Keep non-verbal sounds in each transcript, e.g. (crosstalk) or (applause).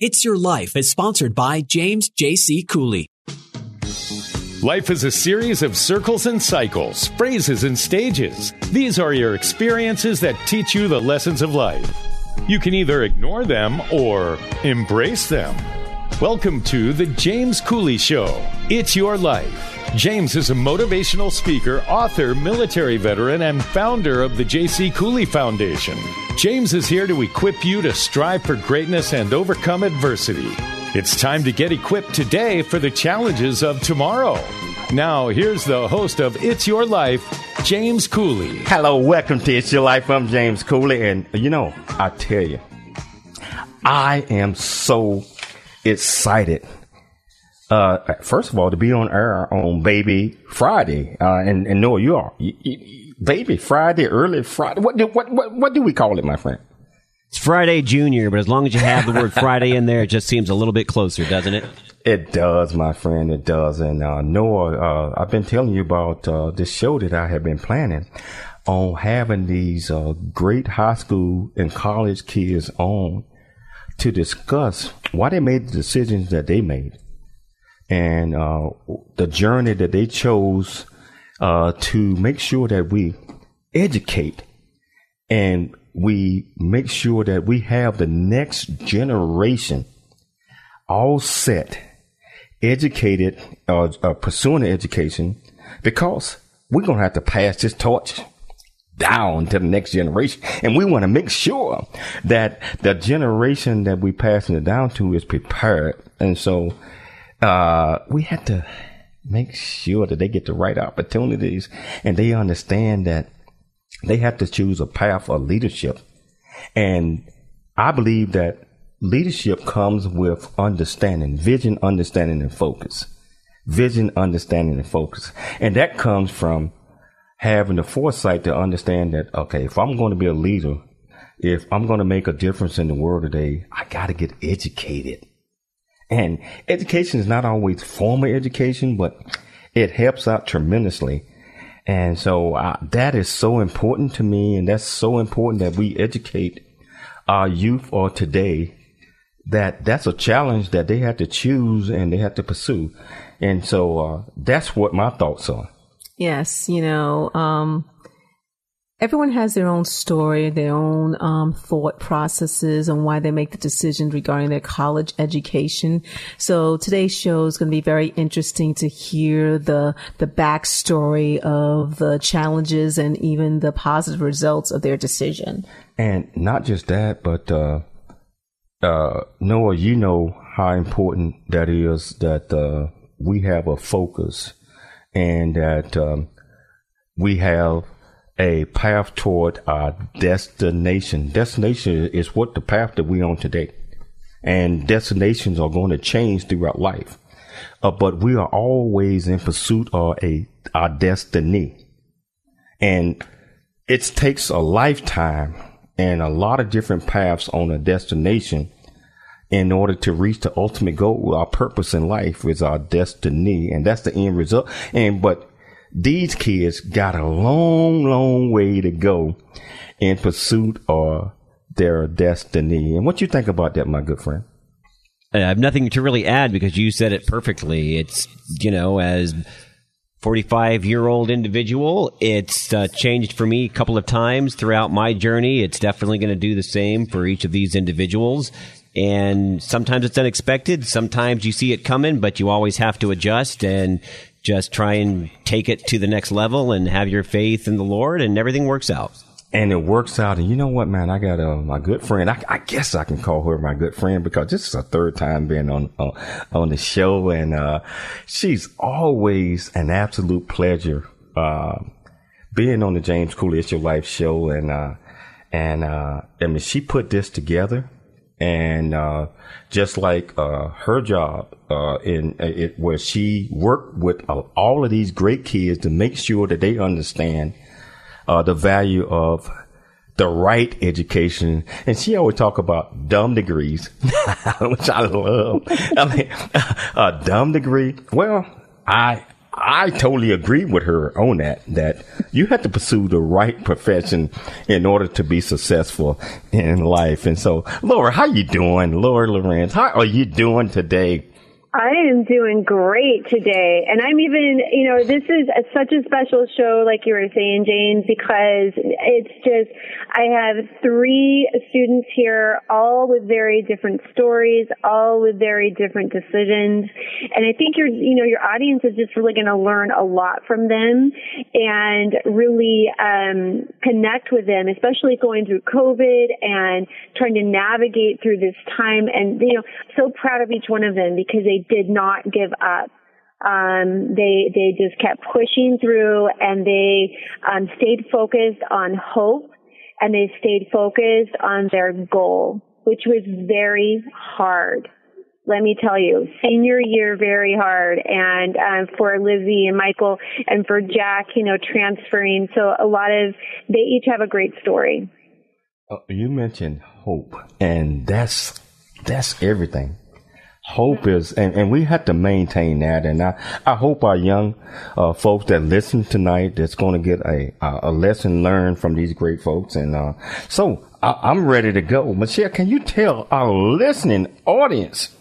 It's Your Life is sponsored by James J.C. Cooley. Life is a series of circles and cycles, phrases and stages. These are your experiences that teach you the lessons of life. You can either ignore them or embrace them. Welcome to The James Cooley Show. It's your life. James is a motivational speaker, author, military veteran, and founder of the J.C. Cooley Foundation. James is here to equip you to strive for greatness and overcome adversity. It's time to get equipped today for the challenges of tomorrow. Now, here's the host of It's Your Life, James Cooley. Hello, welcome to It's Your Life. I'm James Cooley, and you know, I tell you, I am so excited uh, first of all, to be on air on Baby Friday, uh, and, and Noah, you are you, you, Baby Friday, early Friday. What do, what, what, what do we call it, my friend? It's Friday Junior, but as long as you have the word Friday in there, it just seems a little bit closer, doesn't it? It does, my friend. It does. And uh, Noah, uh, I've been telling you about uh, this show that I have been planning on having these uh, great high school and college kids on to discuss why they made the decisions that they made and uh, the journey that they chose uh, to make sure that we educate and we make sure that we have the next generation all set, educated, uh, uh, pursuing education, because we're going to have to pass this torch down to the next generation. And we want to make sure that the generation that we passing it down to is prepared. And so uh, we had to make sure that they get the right opportunities and they understand that they have to choose a path of leadership. And I believe that leadership comes with understanding, vision, understanding, and focus. Vision, understanding, and focus. And that comes from having the foresight to understand that, okay, if I'm going to be a leader, if I'm going to make a difference in the world today, I got to get educated. And education is not always formal education, but it helps out tremendously. And so uh, that is so important to me. And that's so important that we educate our youth or today that that's a challenge that they have to choose and they have to pursue. And so uh, that's what my thoughts are. Yes, you know, um, everyone has their own story, their own um, thought processes on why they make the decision regarding their college education. So today's show is going to be very interesting to hear the the backstory of the challenges and even the positive results of their decision. And not just that, but uh, uh, Noah, you know how important that is that uh, we have a focus and that um, we have a path toward our destination. Destination is what the path that we're on today. And destinations are going to change throughout life. Uh, but we are always in pursuit of a, our destiny. And it takes a lifetime and a lot of different paths on a destination in order to reach the ultimate goal. Our purpose in life is our destiny. And that's the end result. And, but these kids got a long, long way to go in pursuit of their destiny. And what you think about that, my good friend? I have nothing to really add because you said it perfectly. It's, you know, as 45 year old individual, it's uh, changed for me a couple of times throughout my journey. It's definitely going to do the same for each of these individuals. And sometimes it's unexpected. Sometimes you see it coming, but you always have to adjust and just try and take it to the next level and have your faith in the Lord, and everything works out. And it works out. And you know what, man? I got uh, my good friend. I, I, guess I can call her my good friend because this is her third time being on uh, on the show, and uh, she's always an absolute pleasure uh, being on the James It's Your Life show. And uh, and uh, I mean, she put this together, and uh, just like uh, her job uh, in uh, it, where she worked with all of these great kids to make sure that they understand uh, the value of the right education. And she always talk about dumb degrees, (laughs) which I love. I mean, (laughs) a dumb degree. Well, I I totally agree with her on that, that you have to pursue the right profession in order to be successful in life. And so, Laura, how you doing? Laura Lorenz, how are you doing today? I am doing great today. And I'm even, you know, this is a, such a special show, like you were saying, James, because it's just, I have three students here, all with very different stories, all with very different decisions. And I think your, you know, your audience is just really going to learn a lot from them and really, um, connect with them, especially going through COVID and trying to navigate through this time. And, you know, so proud of each one of them because they did not give up. Um, they they just kept pushing through, and they um, stayed focused on hope, and they stayed focused on their goal, which was very hard. Let me tell you, senior year very hard, and um, for Lizzie and Michael, and for Jack, you know, transferring. So a lot of they each have a great story. Uh, you mentioned hope, and that's that's everything hope is, and, and we have to maintain that. And I, I hope our young uh, folks that listen tonight that's going to get a, a lesson learned from these great folks. And uh, so I, am ready to go. Michelle, can you tell our listening audience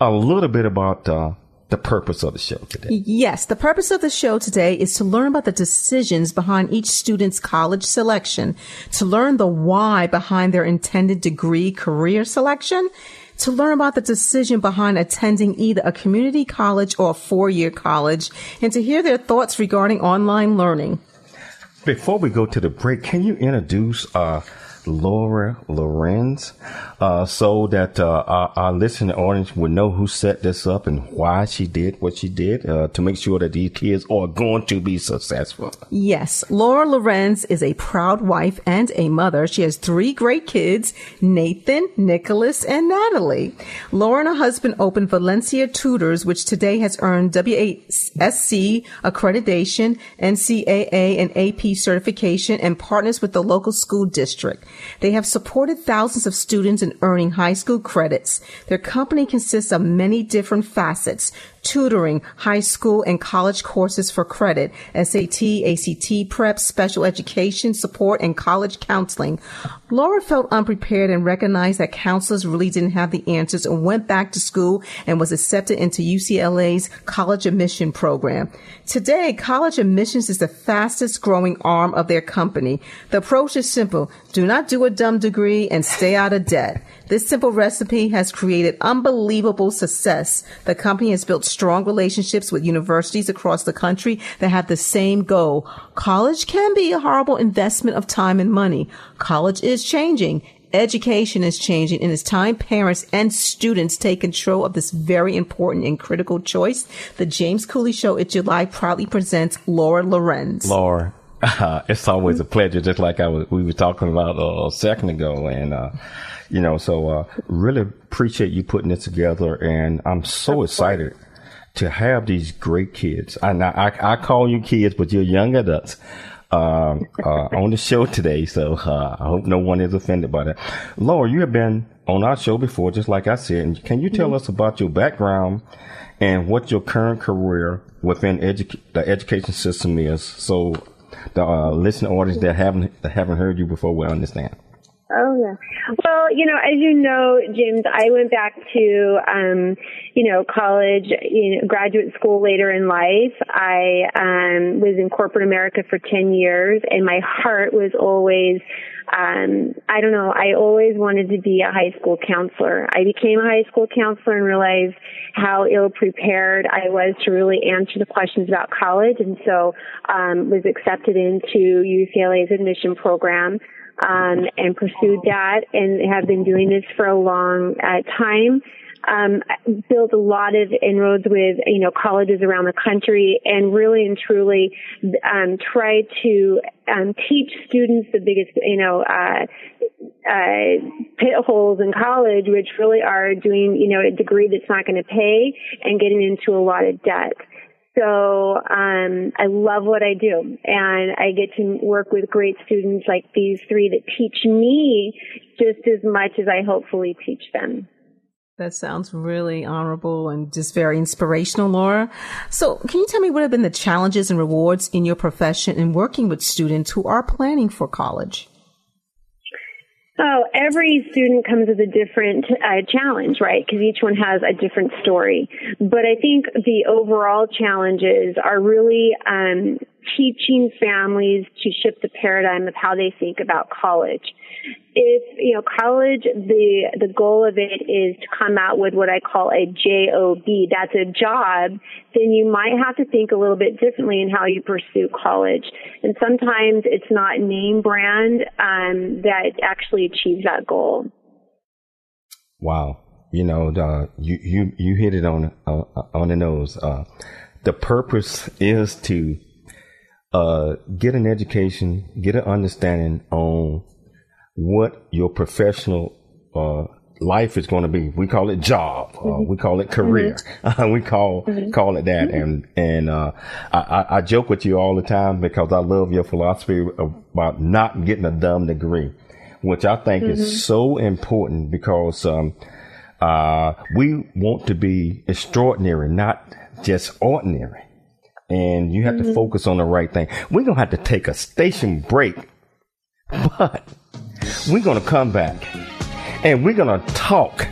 a little bit about uh, the purpose of the show today? Yes, the purpose of the show today is to learn about the decisions behind each student's college selection, to learn the why behind their intended degree career selection, to learn about the decision behind attending either a community college or a four-year college and to hear their thoughts regarding online learning. Before we go to the break, can you introduce uh, Laura Lorenz, uh, so that uh, our, our, listening audience would know who set this up and why she did what she did uh, to make sure that these kids are going to be successful. Yes, Laura Lorenz is a proud wife and a mother. She has three great kids: Nathan, Nicholas, and Natalie. Laura and her husband opened Valencia Tutors, which today has earned WASC accreditation, NCAA and AP certification, and partners with the local school district. They have supported thousands of students in earning high school credits. Their company consists of many different facets, tutoring, high school and college courses for credit, SAT, ACT prep, special education support, and college counseling. Laura felt unprepared and recognized that counselors really didn't have the answers and went back to school and was accepted into UCLA's college admission program. Today, college admissions is the fastest growing arm of their company. The approach is simple. Do not do a dumb degree and stay out of debt. This simple recipe has created unbelievable success. The company has built strong relationships with universities across the country that have the same goal. College can be a horrible investment of time and money. College is changing. Education is changing and it's time parents and students take control of this very important and critical choice. The James Cooley Show in July proudly presents Laura Lorenz. Laura, uh, (laughs) it's always a pleasure, just like I was, we were talking about uh, a second ago. And, uh, you know, so uh, really appreciate you putting it together, and I'm so excited to have these great kids. I, I, I call you kids, but you're young adults. Um, uh, (laughs) on the show today, so uh, I hope no one is offended by that. Laura, you have been on our show before, just like I said. And can you tell mm-hmm. us about your background and what your current career within edu- the education system is, so the uh, listening audience that haven't that haven't heard you before will understand? Oh yeah. Well, you know, as you know, James, I went back to, um, you know, college, you know, graduate school later in life. I um, was in corporate America for ten years, and my heart was always, um, I don't know, I always wanted to be a high school counselor. I became a high school counselor and realized how ill prepared I was to really answer the questions about college, and so um, was accepted into UCLA's admission program um, and pursued that and have been doing this for a long uh, time. Um, built a lot of inroads with you know colleges around the country, and really and truly um, try to um, teach students the biggest you know uh, uh, pit holes in college, which really are doing, you know, a degree that's not going to pay and getting into a lot of debt. So um, I love what I do, and I get to work with great students like these three that teach me just as much as I hopefully teach them. That sounds really honorable and just very inspirational, Laura. So, can you tell me what have been the challenges and rewards in your profession in working with students who are planning for college? Oh, every student comes with a different uh, challenge, right? Because each one has a different story. But I think the overall challenges are really um, teaching families to shift the paradigm of how they think about college if you know college the the goal of it is to come out with what i call a job that's a job then you might have to think a little bit differently in how you pursue college. And sometimes it's not name brand um, that actually achieves that goal. Wow. You know the, you you you hit it on uh, on the nose. Uh, the purpose is to uh, get an education get an understanding on what your professional uh, life is going to be. We call it job. Uh, mm-hmm. we call it career. Mm-hmm. (laughs) we call mm-hmm. call it that. Mm-hmm. And and uh, I, I joke with you all the time because I love your philosophy about not getting a dumb degree, which I think is mm-hmm. so important because um, uh, we want to be extraordinary, not just ordinary. And you have to mm-hmm. focus on the right thing. We're gonna have to take a station break, (laughs) but we're going to come back and we're going to talk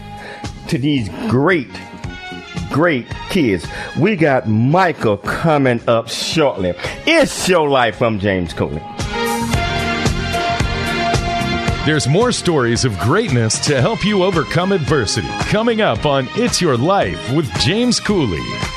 to these great, great kids. We got Michael coming up shortly. It's Your Life. I'm James Cooley. There's more stories of greatness to help you overcome adversity coming up on It's Your Life with James Cooley.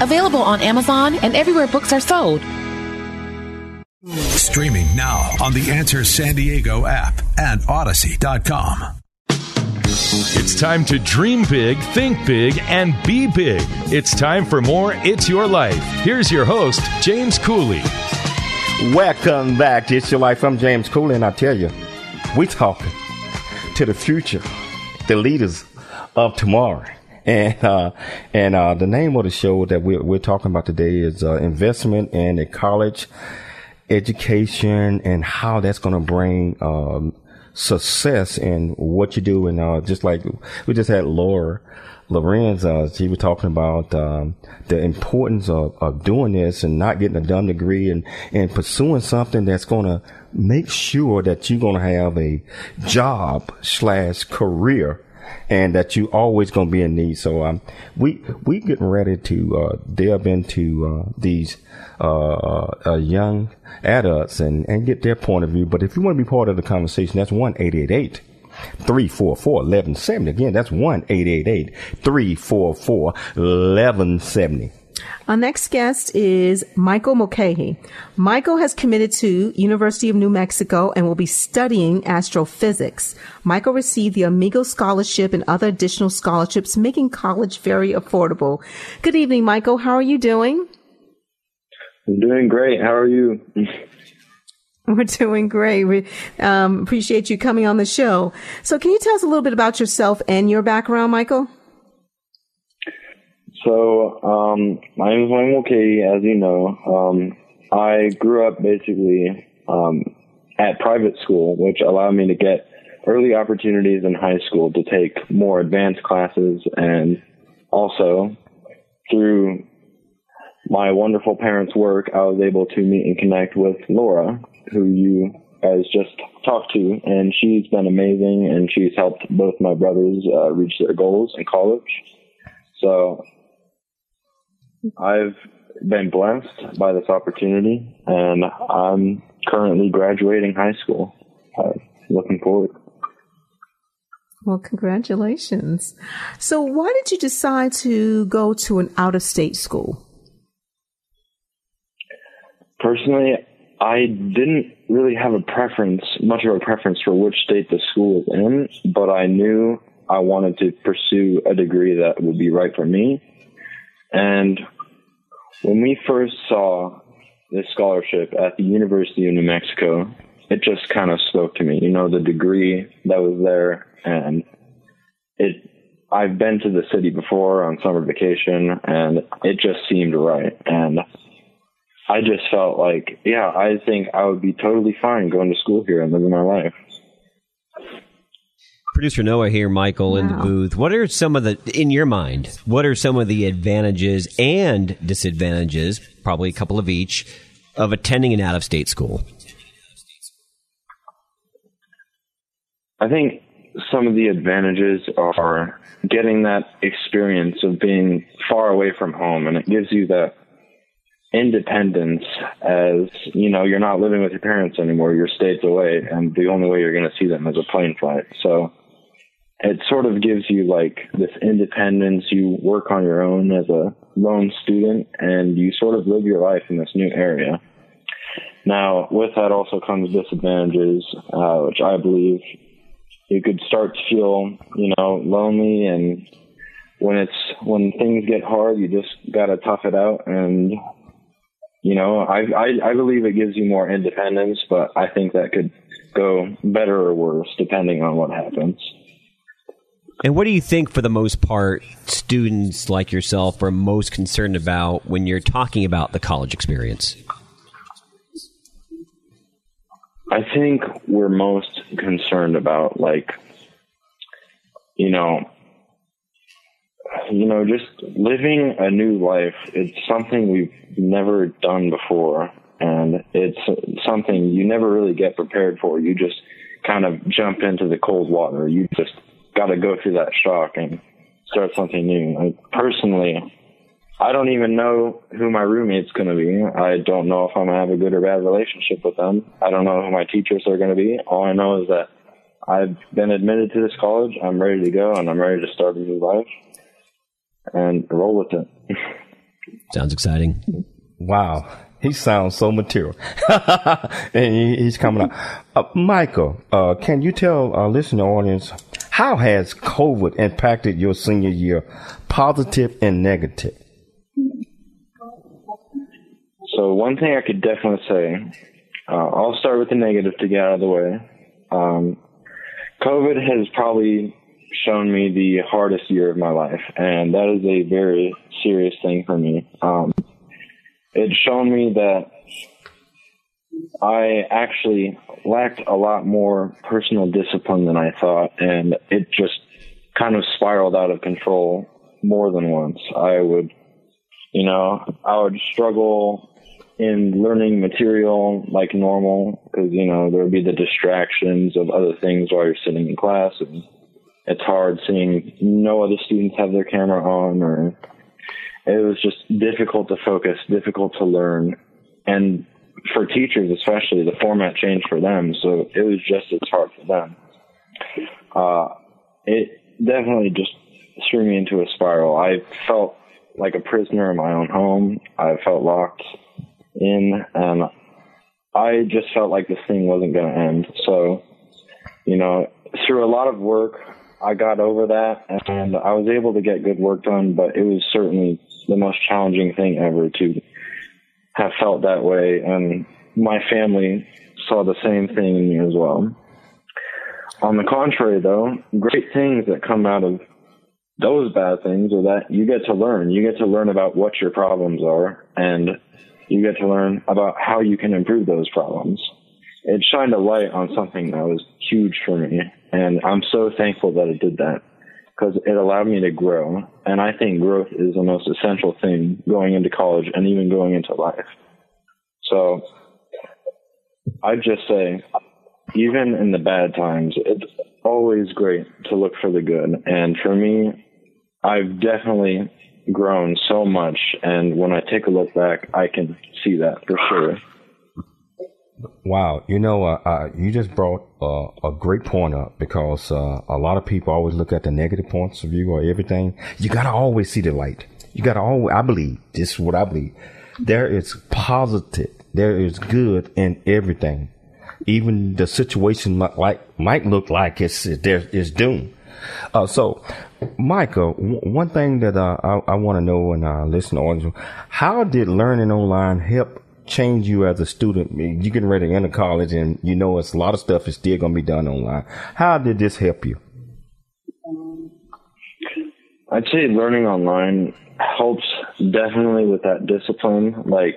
available on Amazon and everywhere books are sold. Streaming now on the Answer San Diego app and Audacy.com. It's time to dream big, think big, and be big. It's time for more It's Your Life. Here's your host, James Cooley. Welcome back to It's Your Life. I'm James Cooley, and I tell you, we're talking to the future, the leaders of tomorrow. (laughs) and uh, and uh, the name of the show that we're, we're talking about today is uh, investment in college education and how that's going to bring um, success in what you do. And uh, just like we just had Laura Lorenz, she was talking about um, the importance of, of doing this and not getting a dumb degree and, and pursuing something that's going to make sure that you're going to have a job slash career and that you always going to be in need. So um, we we getting ready to uh, delve into uh, these uh, uh, young adults and and get their point of view. But if you want to be part of the conversation, that's one eight eight eight. 344 1170. Again, that's 1 344 1170. Our next guest is Michael Mulcahy. Michael has committed to University of New Mexico and will be studying astrophysics. Michael received the Amigo Scholarship and other additional scholarships, making college very affordable. Good evening, Michael. How are you doing? I'm doing great. How are you? (laughs) We're doing great. We um, appreciate you coming on the show. So, can you tell us a little bit about yourself and your background, Michael? So, um, my name is Wayne Mulcahy, as you know. Um, I grew up basically um, at private school, which allowed me to get early opportunities in high school to take more advanced classes and also through my wonderful parents' work, I was able to meet and connect with Laura, who you guys just talked to, and she's been amazing, and she's helped both my brothers uh, reach their goals in college. So I've been blessed by this opportunity, and I'm currently graduating high school. Uh, looking forward. Well, congratulations. So, why did you decide to go to an out of state school? Personally, I didn't really have a preference, much of a preference for which state the school was in, but I knew I wanted to pursue a degree that would be right for me. And when we first saw this scholarship at the University of New Mexico, it just kind of spoke to me. You know, the degree that was there, and it. I've been to the city before on summer vacation, and it just seemed right. And I just felt like, yeah, I think I would be totally fine going to school here and living my life. Producer Noah here, Michael, wow. in the booth. What are some of the, in your mind, what are some of the advantages and disadvantages, probably a couple of each, of attending an out of state school? I think some of the advantages are getting that experience of being far away from home, and it gives you that independence as you know you're not living with your parents anymore you're states away and the only way you're going to see them is a plane flight so it sort of gives you like this independence. You work on your own as a lone student and you sort of live your life in this new area. Now with that also comes disadvantages uh, which i believe you could start to feel you know lonely and when it's when things get hard you just got to tough it out. And you know, I, I, I believe it gives you more independence, but I think that could go better or worse depending on what happens. And what do you think, for the most part, students like yourself are most concerned about when you're talking about the college experience? I think we're most concerned about, like, you know, you know, just living a new life. It's something we've never done before, and it's something you never really get prepared for. You just kind of jump into the cold water. You just got to go through that shock and start something new. Like, personally, I don't even know who my roommate's going to be. I don't know if I'm going to have a good or bad relationship with them. I don't know who my teachers are going to be. All I know is that I've been admitted to this college. I'm ready to go and I'm ready to start a new life and roll with it. (laughs) Sounds exciting. Wow. He sounds so material. (laughs) and he's coming up. Uh, Michael, uh, can you tell our listening audience how has COVID impacted your senior year, positive and negative? So one thing I could definitely say, uh, I'll start with the negative to get out of the way. Um, COVID has probably shown me the hardest year of my life, and that is a very serious thing for me. Um, it's shown me that I actually lacked a lot more personal discipline than I thought, and it just kind of spiraled out of control more than once. I would, you know, I would struggle in learning material like normal because, you know, there would be the distractions of other things while you're sitting in class and it's hard seeing no other students have their camera on or it was just difficult to focus, difficult to learn. And for teachers especially, the format changed for them, so it was just as hard for them. Uh, it definitely just threw me into a spiral. I felt like a prisoner in my own home. I felt locked in, and I just felt like this thing wasn't going to end. So, you know, through a lot of work, I got over that, and I was able to get good work done. But it was certainly the most challenging thing ever to have felt that way, and my family saw the same thing in me as well. On the contrary, though, great things that come out of those bad things are that you get to learn. You get to learn about what your problems are and you get to learn about how you can improve those problems. It shined a light on something that was huge for me. And I'm so thankful that it did that because it allowed me to grow. And I think growth is the most essential thing going into college and even going into life. So I'd just say, even in the bad times, it's always great to look for the good. And for me, I've definitely grown so much. And when I take a look back, I can see that for sure. Wow, you know, uh, uh, you just brought uh, a great point up because uh, a lot of people always look at the negative points of view or everything. You got to always see the light. You got to always, I believe, this is what I believe. There is positive, there is good in everything. Even the situation might, like, might look like it's, there is doom. Uh, so, Michael, w- one thing that uh, I, I want to know and uh, listen to, how did learning online help change you as a student? You're getting ready to enter college, and you know it's a lot of stuff is still going to be done online. How did this help you? I'd say learning online helps definitely with that discipline. Like,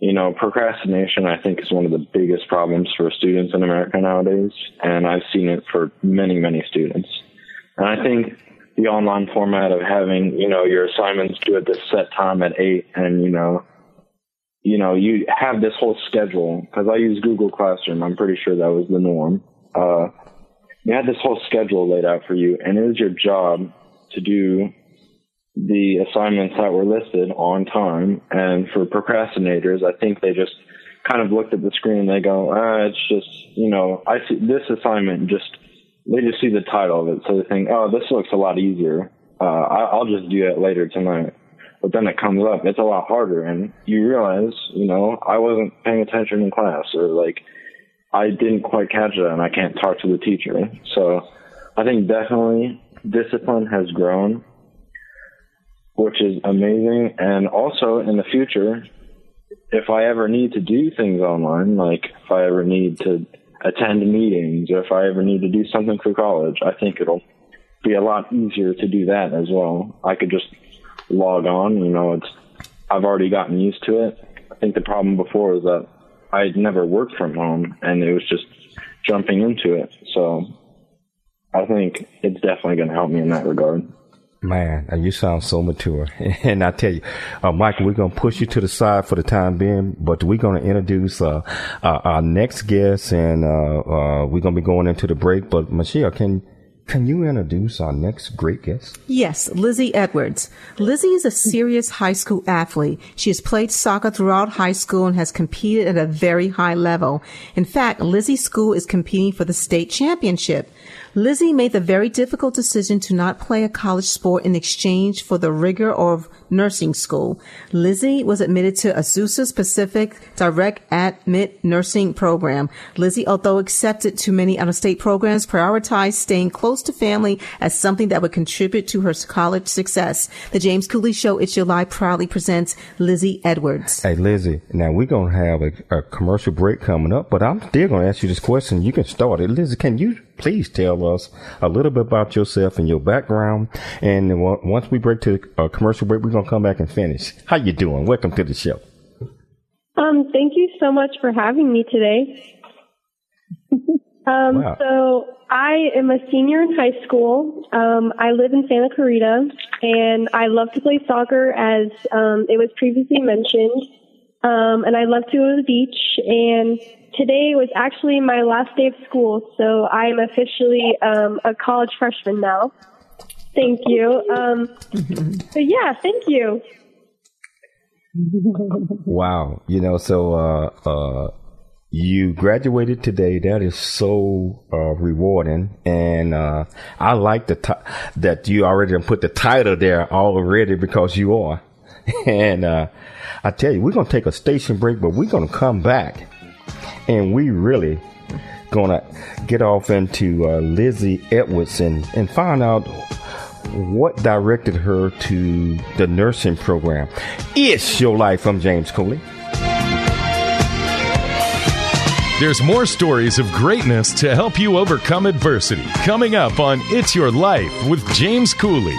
you know, procrastination, I think, is one of the biggest problems for students in America nowadays. And I've seen it for many, many students. And I think the online format of having, you know, your assignments due at this set time at eight and, you know, you know, you have this whole schedule because I use Google Classroom. I'm pretty sure that was the norm. Uh, you had this whole schedule laid out for you and it was your job to do the assignments that were listed on time. And for procrastinators, I think they just kind of looked at the screen and they go, ah, it's just, you know, I see this assignment just they just see the title of it, so they think, oh, this looks a lot easier. Uh, I, will just do it later tonight. But then it comes up, it's a lot harder, and you realize, you know, I wasn't paying attention in class, or like, I didn't quite catch it, and I can't talk to the teacher. So, I think definitely discipline has grown, which is amazing. And also in the future, if I ever need to do things online, like if I ever need to attend meetings or if I ever need to do something for college, I think it'll be a lot easier to do that as well. I could just log on, you know, it's I've already gotten used to it. I think the problem before is that I'd never worked from home and it was just jumping into it. So I think it's definitely going to help me in that regard. Man, you sound so mature. (laughs) And I tell you, uh, Michael, we're going to push you to the side for the time being, but we're going to introduce uh, uh, our next guest and uh, uh, we're going to be going into the break. But Michelle, can can you introduce our next great guest? Yes, Lizzie Edwards. Lizzie is a serious high school athlete. She has played soccer throughout high school and has competed at a very high level. In fact, Lizzie's school is competing for the state championship. Lizzie made the very difficult decision to not play a college sport in exchange for the rigor of nursing school. Lizzie was admitted to Azusa's Pacific Direct Admit Nursing Program. Lizzie, although accepted to many out-of-state programs, prioritized staying close to family as something that would contribute to her college success. The James Cooley Show, It's Life proudly presents Lizzie Edwards. Hey, Lizzie, now we're going to have a, a commercial break coming up, but I'm still going to ask you this question. You can start it. Lizzie, can you please tell us a little bit about yourself and your background. And once we break to a commercial break, we're going to come back and finish. How you doing? Welcome to the show. Um, thank you so much for having me today. (laughs) um, wow. So I am a senior in high school. Um, I live in Santa Clarita, and I love to play soccer, as um, it was previously mentioned. Um, and I love to go to the beach. And today was actually my last day of school, so I am officially um, a college freshman now. Thank you. Um, yeah, thank you. wow, you know, so uh, uh, you graduated today. That is so uh, rewarding, and uh, I like the t- that you already put the title there already because you are. (laughs) and uh, I tell you, we're gonna take a station break, but we're gonna come back, and we really gonna get off into uh, Lizzie Edwards and and find out what directed her to the nursing program. It's your life. I'm James Cooley. There's more stories of greatness to help you overcome adversity coming up on It's Your Life with James Cooley.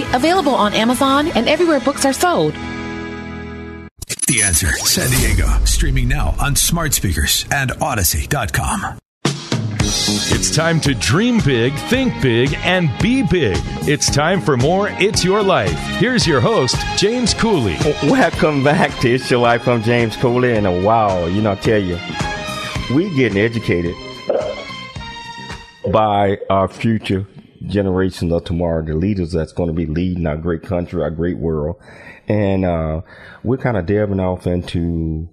available on Amazon and everywhere books are sold. The Answer San Diego, streaming now on smart speakers and Audacy.com. It's time to dream big, think big, and be big. It's time for more It's Your Life. Here's your host, James Cooley. Welcome back to It's Your Life. I'm James Cooley, and uh, wow, you know, I tell you, we getting educated by our future generations of tomorrow, the leaders that's going to be leading our great country, our great world. And uh, we're kind of delving off into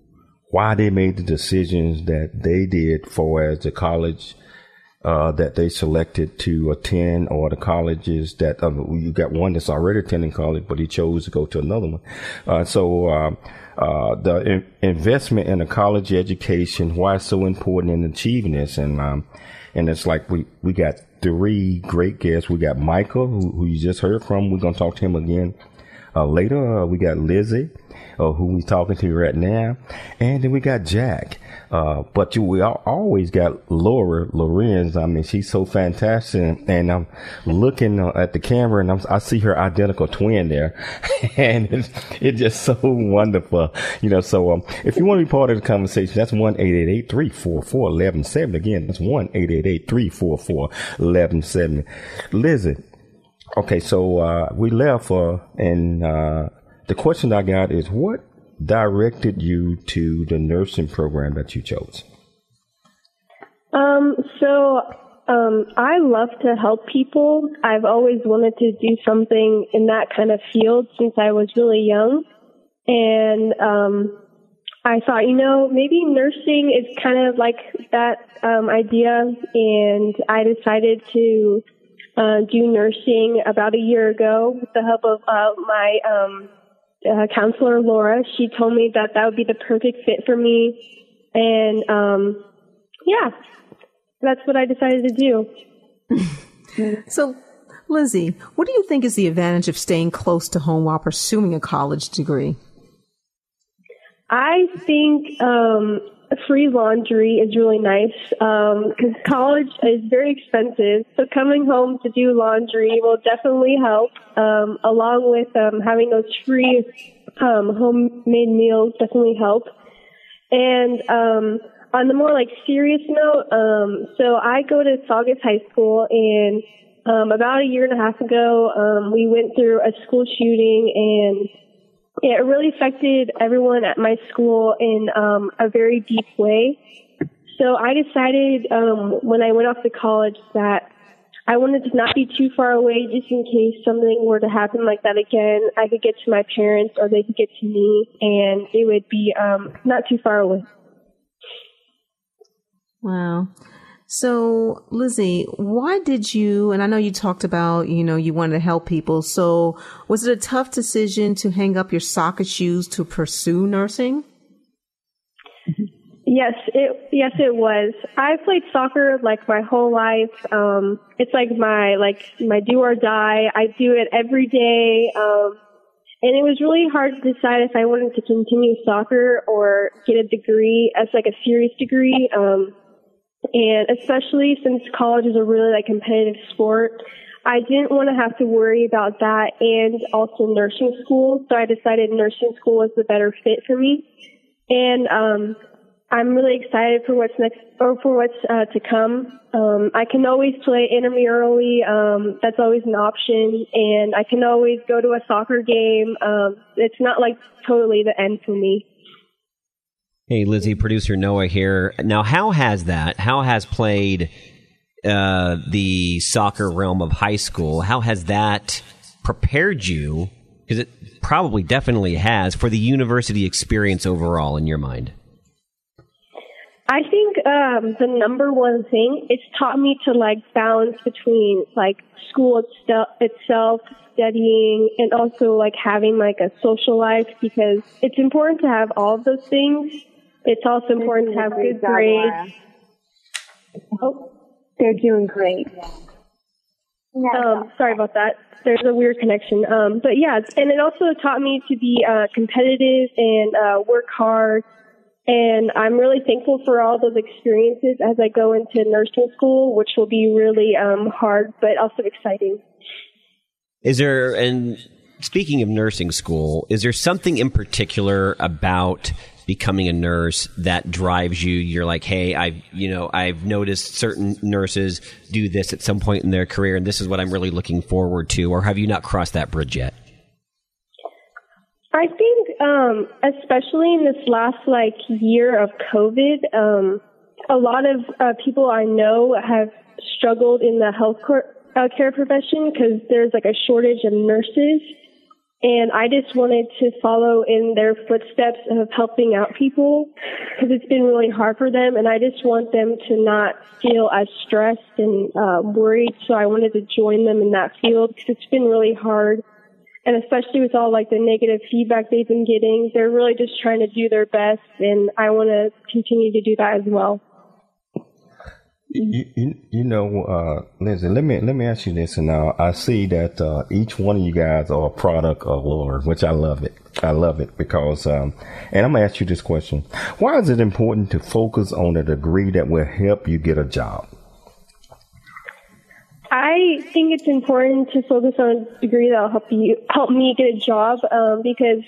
why they made the decisions that they did for as the college uh, that they selected to attend or the colleges that uh, you got one that's already attending college, but he chose to go to another one. Uh, so, uh, uh, the in- investment in a college education, why it's so important in achieving this. And, um, and it's like we, we got three great guests. We got Michael, who, who you just heard from. We're going to talk to him again uh, later. Uh, we got Lizzie, uh, who we talking to right now. And then we got Jack. Uh, but you, we always got Laura Lorenz. I mean, she's so fantastic. And I'm looking uh, at the camera and I'm, i see her identical twin there. (laughs) and it's, it's, just so wonderful. You know, so, um, if you want to be part of the conversation, that's 1-888-344-1170. Again, that's 1-888-344-1170. Lizzie. Okay. So, uh, we left, uh, and, uh, the question I got is what directed you to the nursing program that you chose? Um, so um, I love to help people. I've always wanted to do something in that kind of field since I was really young. And um, I thought, you know, maybe nursing is kind of like that um, idea. And I decided to uh, do nursing about a year ago with the help of uh, my um, uh, counselor Laura. She told me that that would be the perfect fit for me, and um, yeah, that's what I decided to do. (laughs) so, Lizzie, what do you think is the advantage of staying close to home while pursuing a college degree? I think um, free laundry is really nice because um, college is very expensive. So coming home to do laundry will definitely help, um, along with um, having those free um, homemade meals definitely help. And um, on the more like serious note, um, so I go to Saugus High School, and um, about a year and a half ago, um, we went through a school shooting and it really affected everyone at my school in um, a very deep way. So I decided um, when I went off to college that I wanted to not be too far away just in case something were to happen like that again. I could get to my parents or they could get to me and it would be um, not too far away. Wow. So, Lizzie, why did you, and I know you talked about, you know, you wanted to help people. So, was it a tough decision to hang up your soccer shoes to pursue nursing? Yes, it yes it was. I played soccer like my whole life. Um it's like my like my do or die. I do it every day. Um and it was really hard to decide if I wanted to continue soccer or get a degree as like a serious degree. Um and especially since college is a really like competitive sport, I didn't want to have to worry about that and also nursing school. So I decided nursing school was the better fit for me. And um I'm really excited for what's next or for what's uh, to come. Um, I can always play intramurally. Um, that's always an option, and I can always go to a soccer game. Um, it's not like totally the end for me. Hey, Lizzie, producer Noah here. Now, how has that? How has played uh, the soccer realm of high school? How has that prepared you? Because it probably definitely has for the university experience overall, in your mind. I think um, the number one thing it's taught me to like balance between like school itself, studying, and also like having like a social life because it's important to have all of those things. It's also important to have good grades. Oh, they're doing great. Um, sorry about that. There's a weird connection. Um, but yeah, and it also taught me to be uh, competitive and uh, work hard and I'm really thankful for all those experiences as I go into nursing school, which will be really um, hard, but also exciting. Is there, and speaking of nursing school, is there something in particular about becoming a nurse that drives you. You're like hey i've you know i've noticed certain nurses do this at some point in their career and this is what i'm really looking forward to. Or have you not crossed that bridge yet? I think, um, especially in this last like year of COVID, um, a lot of uh, people I know have struggled in the health care, uh, care profession because there's like a shortage of nurses. And I just wanted to follow in their footsteps of helping out people because it's been really hard for them. And I just want them to not feel as stressed and uh, worried. So I wanted to join them in that field because it's been really hard and especially with all like the negative feedback they've been getting, they're really just trying to do their best, and I want to continue to do that as well. You, you, you know, uh, Lizzie, let me let me ask you this, and now I see that uh, each one of you guys are a product of Laura, which I love it. I love it because, um, and I'm gonna ask you this question: Why is it important to focus on a degree that will help you get a job? I think it's important to focus on a degree that'll help you help me get a job um, because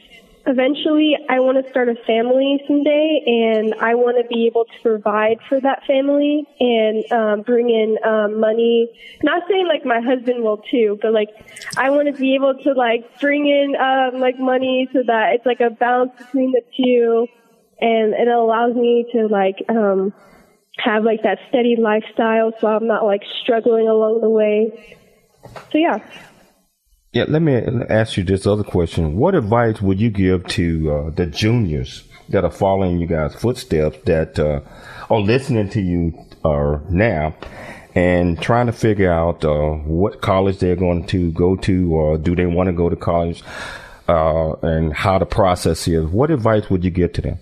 eventually I want to start a family someday and I want to be able to provide for that family and um, bring in um, money. Not saying like my husband will too, but like I want to be able to like bring in um, like money so that it's like a balance between the two and it allows me to like um have like that steady lifestyle so I'm not like struggling along the way. So yeah. Yeah, let me ask you this other question. What advice would you give to uh, the juniors that are following you guys' footsteps that uh, are listening to you uh, now and trying to figure out uh, what college they're going to go to or do they want to go to college uh, and how the process is? What advice would you give to them?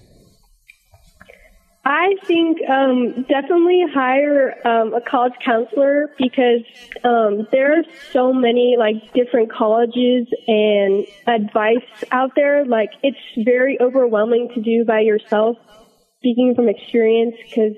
Think um, definitely hire um, a college counselor because um, there are so many like different colleges and advice out there. Like it's very overwhelming to do by yourself. Speaking from experience, because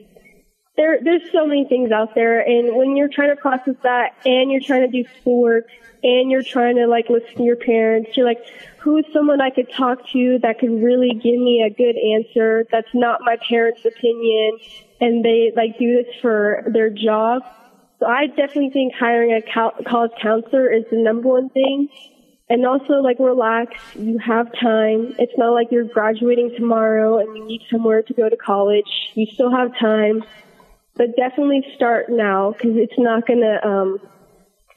there there's so many things out there, and when you're trying to process that, and you're trying to do schoolwork, and you're trying to like listen to your parents, you're like, who's someone I could talk to that could really give me a good answer that's not my parents' opinion and they like do this for their job. So I definitely think hiring a college counselor is the number one thing. And also like relax, you have time. It's not like you're graduating tomorrow and you need somewhere to go to college. You still have time. But definitely start now because it's not gonna um,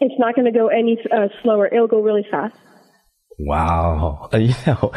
it's not gonna go any uh, slower. It'll go really fast. Wow. (laughs) You know,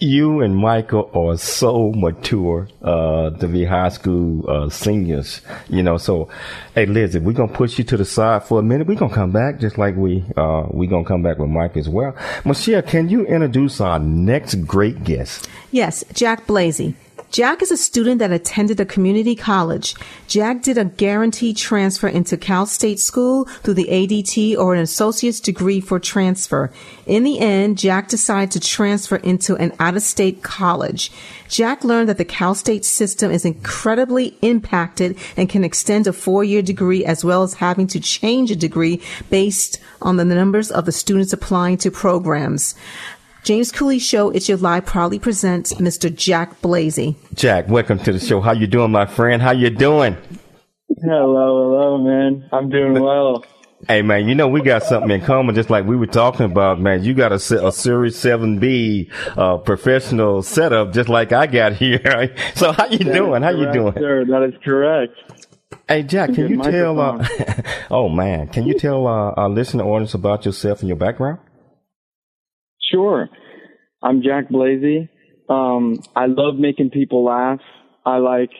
you and Michael are so mature uh, to be high school uh, seniors. You know, so hey, Liz, if we're gonna push you to the side for a minute, we're gonna come back just like we uh, we're gonna come back with Mike as well. Michelle, can you introduce our next great guest? Yes, Jack Blazy. Jack is a student that attended a community college. Jack did a guaranteed transfer into Cal State School through the ADT or an associate's degree for transfer. In the end, Jack decided to transfer into an out of state college. Jack learned that the Cal State system is incredibly impacted and can extend a four year degree as well as having to change a degree based on the numbers of the students applying to programs. James Cooley Show, It's Your Life proudly presents Mr. Jack Blazy. Jack, welcome to the show. How you doing, my friend? How you doing? Hello, hello, man. I'm doing well. Hey, man, you know, we got something in common, just like we were talking about, man. You got a, a Series 7B, uh, professional setup, just like I got here. (laughs) so how you That doing? is How you doing? Sir, that is correct. Hey, Jack, can Good you tell, uh, (laughs) oh man, can you tell, uh, our listener audience about yourself and your background? Sure. I'm Jack Blazy. Um, I love making people laugh. I like,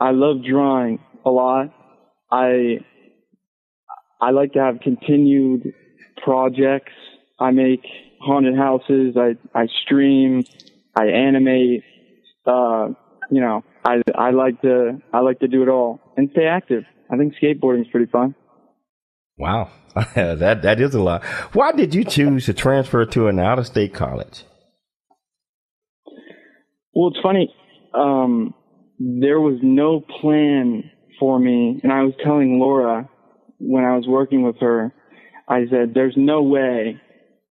I love drawing a lot. I, I like to have continued projects. I make haunted houses. I, I stream. I animate. Uh, you know, I, I like to, I like to do it all and stay active. I think skateboarding is pretty fun. Wow. (laughs) that, that is a lot. Why did you choose to transfer to an out of state college? Well, it's funny. Um, there was no plan for me, and I was telling Laura when I was working with her, I said, "There's no way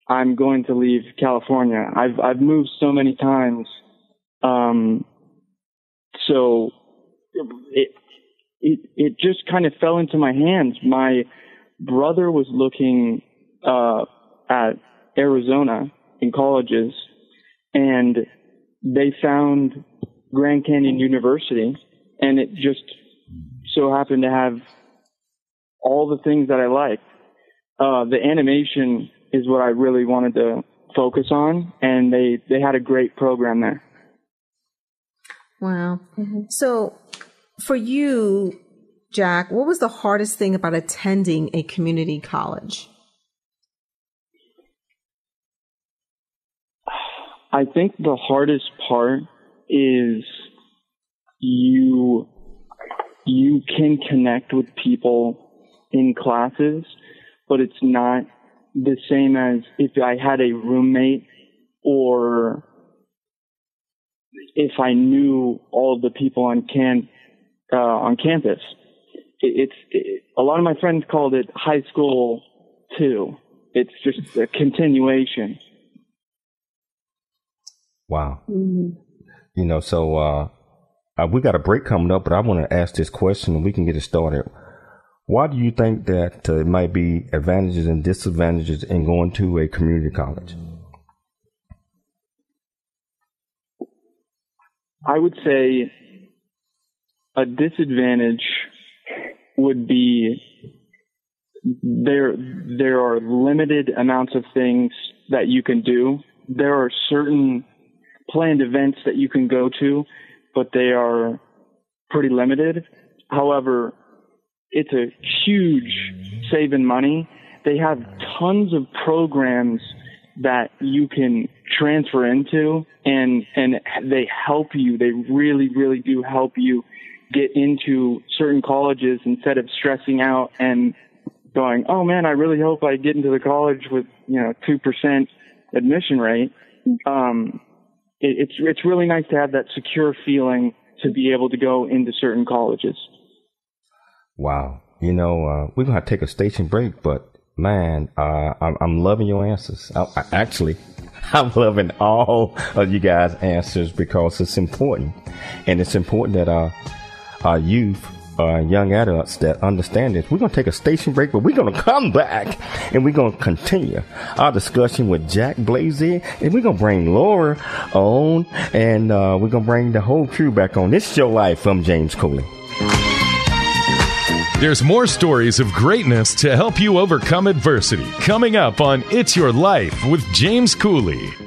I'm going to leave California. I've I've moved so many times, um, so it it it just kind of fell into my hands. My brother was looking uh, at Arizona in colleges, and they found Grand Canyon University, and it just so happened to have all the things that I liked. Uh, the animation is what I really wanted to focus on, and they they had a great program there. Wow. So, for you, Jack, what was the hardest thing about attending a community college? I think the hardest part is you you can connect with people in classes, but it's not the same as if I had a roommate or if I knew all the people on can uh, on campus. It, it's it, a lot of my friends called it high school too. It's just a continuation. Wow. You know, so uh, uh, we got a break coming up, but I want to ask this question and we can get it started. Why do you think that uh, it might be advantages and disadvantages in going to a community college? I would say a disadvantage would be there there are limited amounts of things that you can do. There are certain planned events that you can go to, but they are pretty limited. However, it's a huge saving money. They have tons of programs that you can transfer into and and they help you. They really really do help you get into certain colleges instead of stressing out and going, "Oh man, I really hope I get into the college with, you know, 2% admission rate." Um it, it's it's really nice to have that secure feeling to be able to go into certain colleges. Wow. You know, uh, we're going to take a station break, but man, uh, I'm, I'm loving your answers. I, I, actually, (laughs) I'm loving all of you guys' answers because it's important. And it's important that our, our youth, uh, young adults that understand this. We're going to take a station break, but we're going to come back and we're going to continue our discussion with Jack Blazy. And we're going to bring Laura on and uh, we're going to bring the whole crew back on this is show live from James Cooley. There's more stories of greatness to help you overcome adversity coming up on It's Your Life with James Cooley.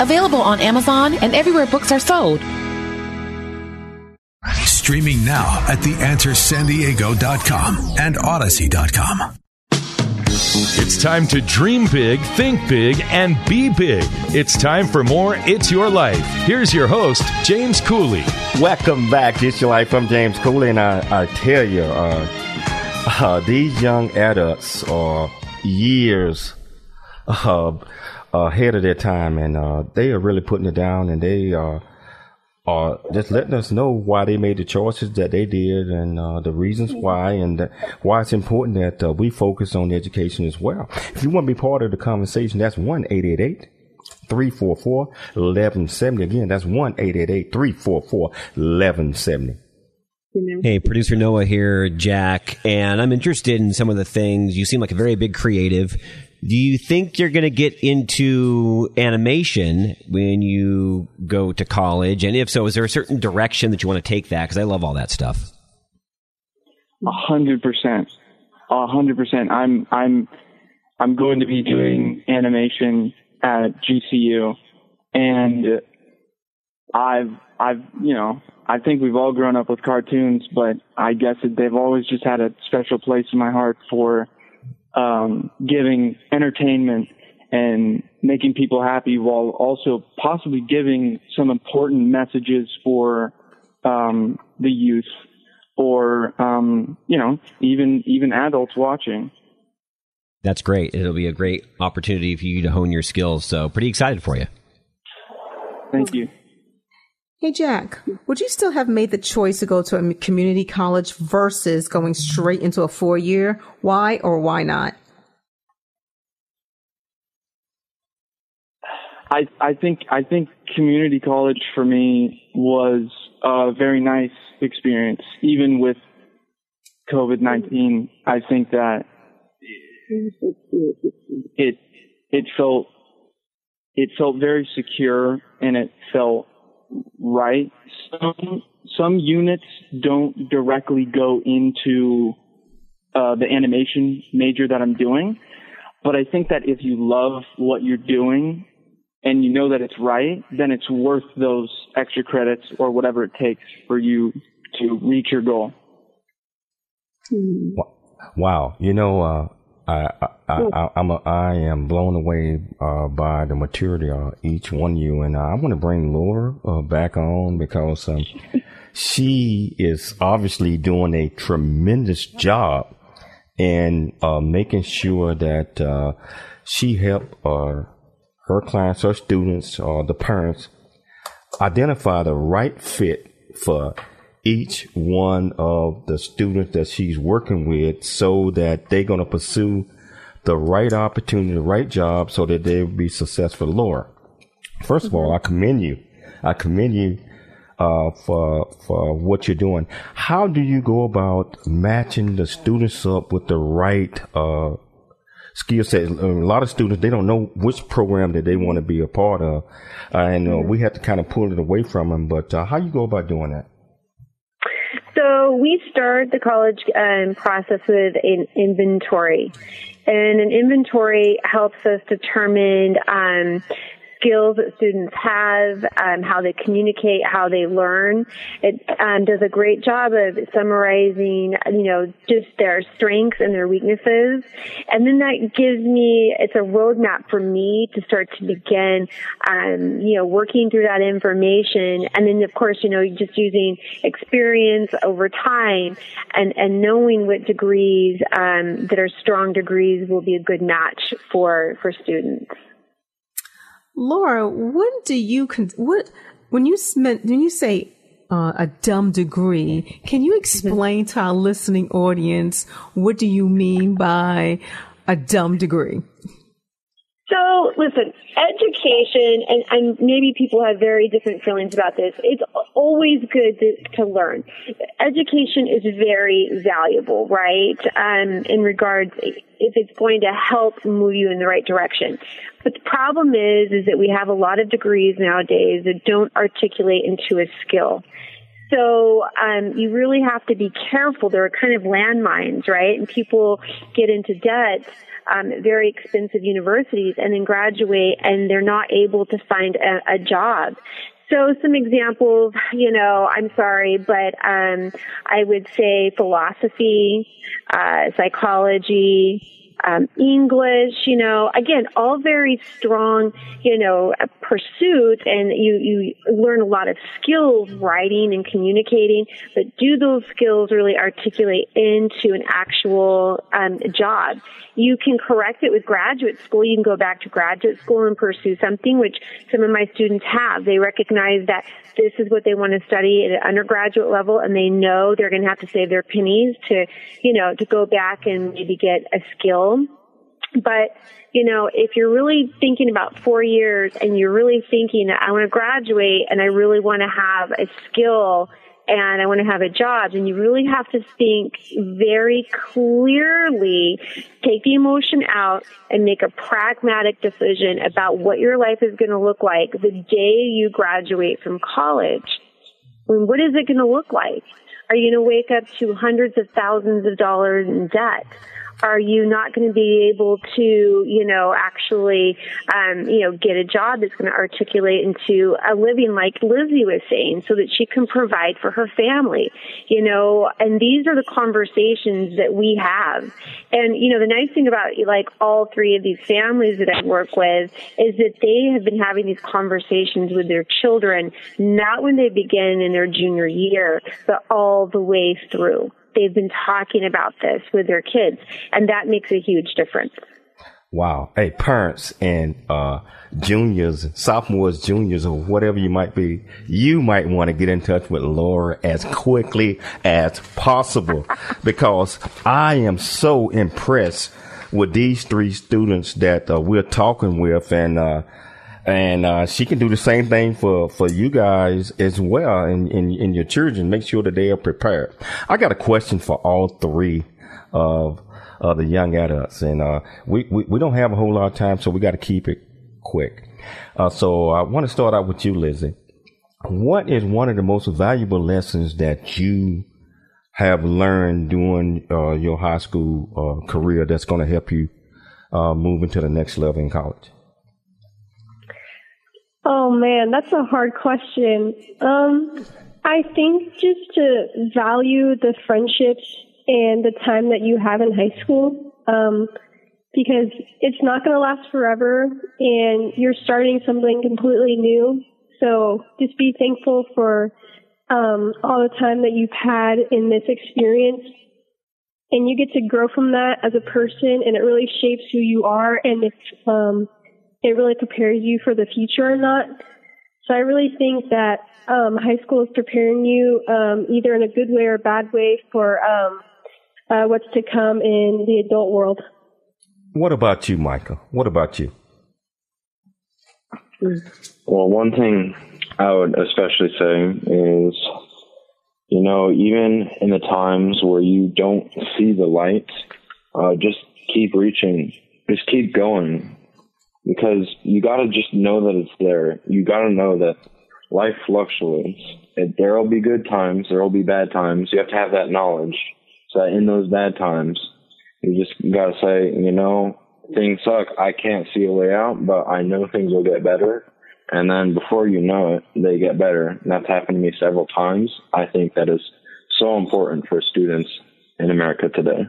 available on Amazon and everywhere books are sold. Streaming now at theanswersandiego.com and odyssey.com. It's time to dream big, think big, and be big. It's time for more It's Your Life. Here's your host, James Cooley. Welcome back. It's Your Life. I'm James Cooley, and I, I tell you, uh, uh, (laughs) these young adults are years uh, ahead of their time, and uh, they are really putting it down, and they are are just letting us know why they made the choices that they did, and uh, the reasons why, and why it's important that uh, we focus on education as well. If you want to be part of the conversation, that's one eight eight eight. 344 1170. Again, that's 1 344 1170. Hey, producer Noah here, Jack, and I'm interested in some of the things. You seem like a very big creative. Do you think you're going to get into animation when you go to college? And if so, is there a certain direction that you want to take that? Because I love all that stuff. A hundred percent, a hundred percent. I'm I'm I'm going to be doing animation at GCU, and I've I've you know I think we've all grown up with cartoons, but I guess that they've always just had a special place in my heart for um, giving entertainment and making people happy while also possibly giving some important messages for um, the youth or um, you know even even adults watching. That's great. It'll be a great opportunity for you to hone your skills. So pretty excited for you. Thank you. Hey, Jack, would you still have made the choice to go to a community college versus going straight into a four year? Why or why not? I, I think I think community college for me was a very nice experience. Even with COVID nineteen, I think that it it felt it felt very secure and it felt right. Some some units don't directly go into uh, the animation major that I'm doing, but I think that if you love what you're doing and you know that it's right, then it's worth those extra credits or whatever it takes for you to reach your goal. Wow, you know, uh, I, I, I, I'm a, I am blown away uh, by the maturity of each one of you, and uh, I want to bring Laura uh, back on because um, (laughs) she is obviously doing a tremendous job in uh, making sure that uh, she help uh, her clients, her students, or the parents identify the right fit for each one of the students that she's working with so that they're going to pursue the right opportunity, the right job so that they'll be successful. Laura, first of all, I commend you. I commend you uh, for for what you're doing. How do you go about matching the students up with the right uh, skill set. A lot of students they don't know which program that they want to be a part of, uh, and uh, we have to kind of pull it away from them. But uh, how you go about doing that? So we start the college um, process with an inventory, and an inventory helps us determine um, skills that students have, um, how they communicate, how they learn. It um, does a great job of summarizing, you know, just their strengths and their weaknesses. And then that gives me, it's a roadmap for me to start to begin, um, you know, working through that information. And then, of course, you know, just using experience over time and, and knowing what degrees um, that are strong degrees will be a good match for, for students. Laura, what do you con- what when you when you say uh, a dumb degree? Can you explain to our listening audience what do you mean by a dumb degree? Listen, education, and, and maybe people have very different feelings about this. It's always good to, to learn. Education is very valuable, right? Um, in regards, if it's going to help move you in the right direction. But the problem is, is that we have a lot of degrees nowadays that don't articulate into a skill. So um, you really have to be careful. There are kind of landmines, right? And people get into debt um, very expensive universities and then graduate and they're not able to find a, a job. So some examples, you know, I'm sorry, but um, I would say philosophy, uh, psychology, um, English, you know, again, all very strong, you know, pursuits and you, you learn a lot of skills writing and communicating, but do those skills really articulate into an actual um, job? You can correct it with graduate school. You can go back to graduate school and pursue something, which some of my students have. They recognize that this is what they want to study at an undergraduate level and they know they're going to have to save their pennies to, you know, to go back and maybe get a skill. But, you know, if you're really thinking about four years and you're really thinking that I want to graduate and I really want to have a skill and I want to have a job, and you really have to think very clearly, take the emotion out and make a pragmatic decision about what your life is going to look like the day you graduate from college. I mean, what is it going to look like? Are you going to wake up to hundreds of thousands of dollars in debt? Are you not going to be able to, you know, actually, um, you know, get a job that's going to articulate into a living like Lizzie was saying so that she can provide for her family, you know, and these are the conversations that we have. And, you know, the nice thing about like all three of these families that I work with is that they have been having these conversations with their children, not when they begin in their junior year, but all the way through they've been talking about this with their kids, and that makes a huge difference. Wow. Hey, parents and uh, juniors, sophomores, juniors, or whatever you might be, you might want to get in touch with Laura as quickly as possible (laughs) because I am so impressed with these three students that uh, we're talking with and uh, and uh, she can do the same thing for for you guys as well and in, in, your children. Make sure that they are prepared. I got a question for all three of the young adults. And uh, we, we, we don't have a whole lot of time so we got to keep it quick. Uh, so i want to start out with you lizzie. What is one of the most valuable lessons that you have learned during uh, your high school uh, career that's going to help you move into the next level in college Oh man, that's a hard question. Um, I think just to value the friendships and the time that you have in high school, um, because it's not going to last forever and you're starting something completely new. So just be thankful for, um, all the time that you've had in this experience and you get to grow from that as a person and it really shapes who you are and it's, um, it really prepares you for the future or not. So I really think that um, high school is preparing you um, either in a good way or a bad way for um, uh, what's to come in the adult world. What about you, Michael? What about you? Well, one thing I would especially say is, you know, even in the times where you don't see the light, uh, just keep reaching just keep going because you got to just know that it's there. You got to know that life fluctuates. There will be good times, there will be bad times. You have to have that knowledge so that in those bad times, you just got to say, you know, things suck. I can't see a way out, but I know things will get better. And then before you know it, they get better. And that's happened to me several times. I think that is so important for students in America today.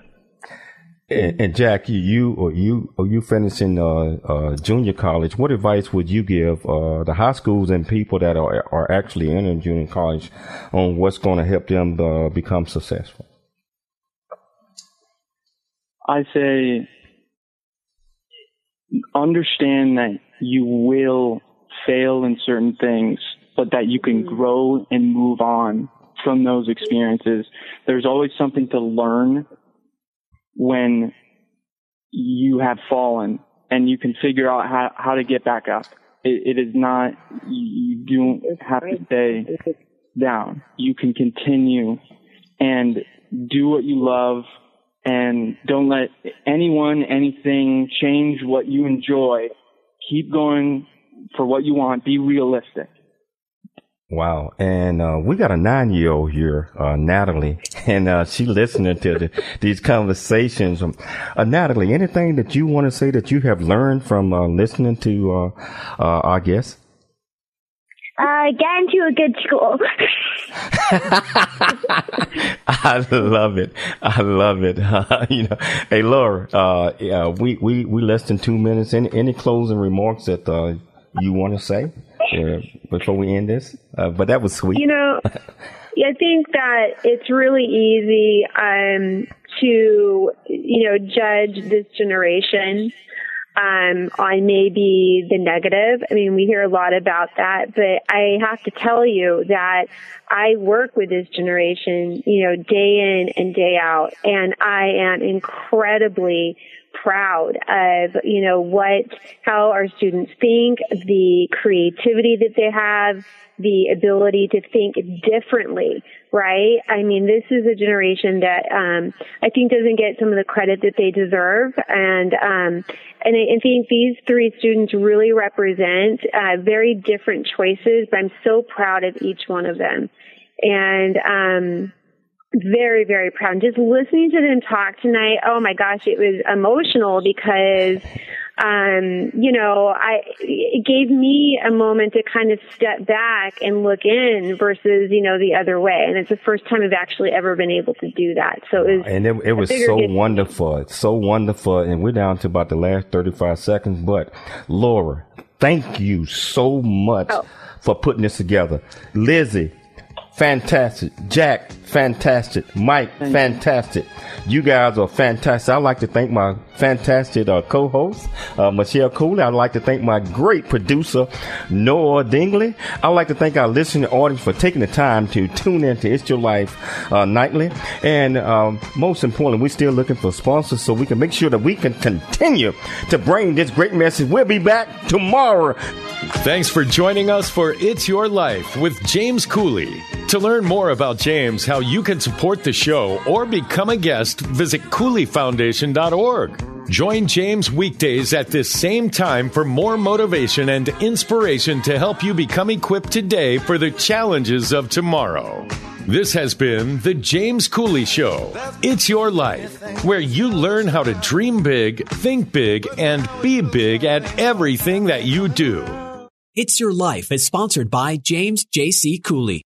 And, and Jack, you or you or you finishing uh, uh, junior college, what advice would you give uh, the high schools and people that are are actually in junior college on what's going to help them uh, become successful? I say understand that you will fail in certain things, but that you can grow and move on from those experiences. There's always something to learn when you have fallen and you can figure out how, how to get back up. it, it is not, you don't have to stay down. You can continue and do what you love and don't let anyone, anything change what you enjoy. Keep going for what you want. Be realistic. Wow. And uh, we got a nine year old here, uh, Natalie, (laughs) and uh, she listening to the, these conversations. Um, uh, Natalie, anything that you want to say that you have learned from uh, listening to uh, our guests? Uh, get into a good school. (laughs) I love it. I love it. (laughs) you know, hey Laura, uh, yeah, we we we less than two minutes. Any any closing remarks that uh, you want to say uh, before we end this? Uh, but that was sweet. You know, (laughs) I think that it's really easy um, to you know judge this generation um, on maybe the negative. I mean, we hear a lot about that, but I have to tell you that I work with this generation, you know, day in and day out, and I am incredibly proud of, you know, what, how our students think, the creativity that they have, the ability to think differently, right? I mean, this is a generation that, um, I think doesn't get some of the credit that they deserve. And, um, and I, think these three students really represent, uh, very different choices, but I'm so proud of each one of them. And, um, very, very proud. And just listening to them talk tonight, oh my gosh, it was emotional because, um, you know, I, it gave me a moment to kind of step back and look in versus, you know, the other way. And it's the first time I've actually ever been able to do that. So it was, and it, it was so wonderful. It's so wonderful. And we're down to about the last 35 seconds, but Laura, thank you so much oh. for putting this together. Lizzie, fantastic. Jack, fantastic. Mike, Thank fantastic. You. you. guys are fantastic. I'd like to thank my fantastic uh, co-host, uh, Michelle Cooley. I'd like to thank my great producer, Noah Dingley. I'd like to thank our listening audience for taking the time to tune in to It's Your Life uh, nightly. And um, most importantly, we're still looking for sponsors so we can make sure that we can continue to bring this great message. We'll be back tomorrow. Thanks for joining us for It's Your Life with James Cooley. To learn more about James, how you can support the show, or become a guest, visit CooleyFoundation.org. Join James weekdays at this same time for more motivation and inspiration to help you become equipped today for the challenges of tomorrow. This has been The James Cooley Show. It's your life, where you learn how to dream big, think big, and be big at everything that you do. It's Your Life is sponsored by James J.C. Cooley.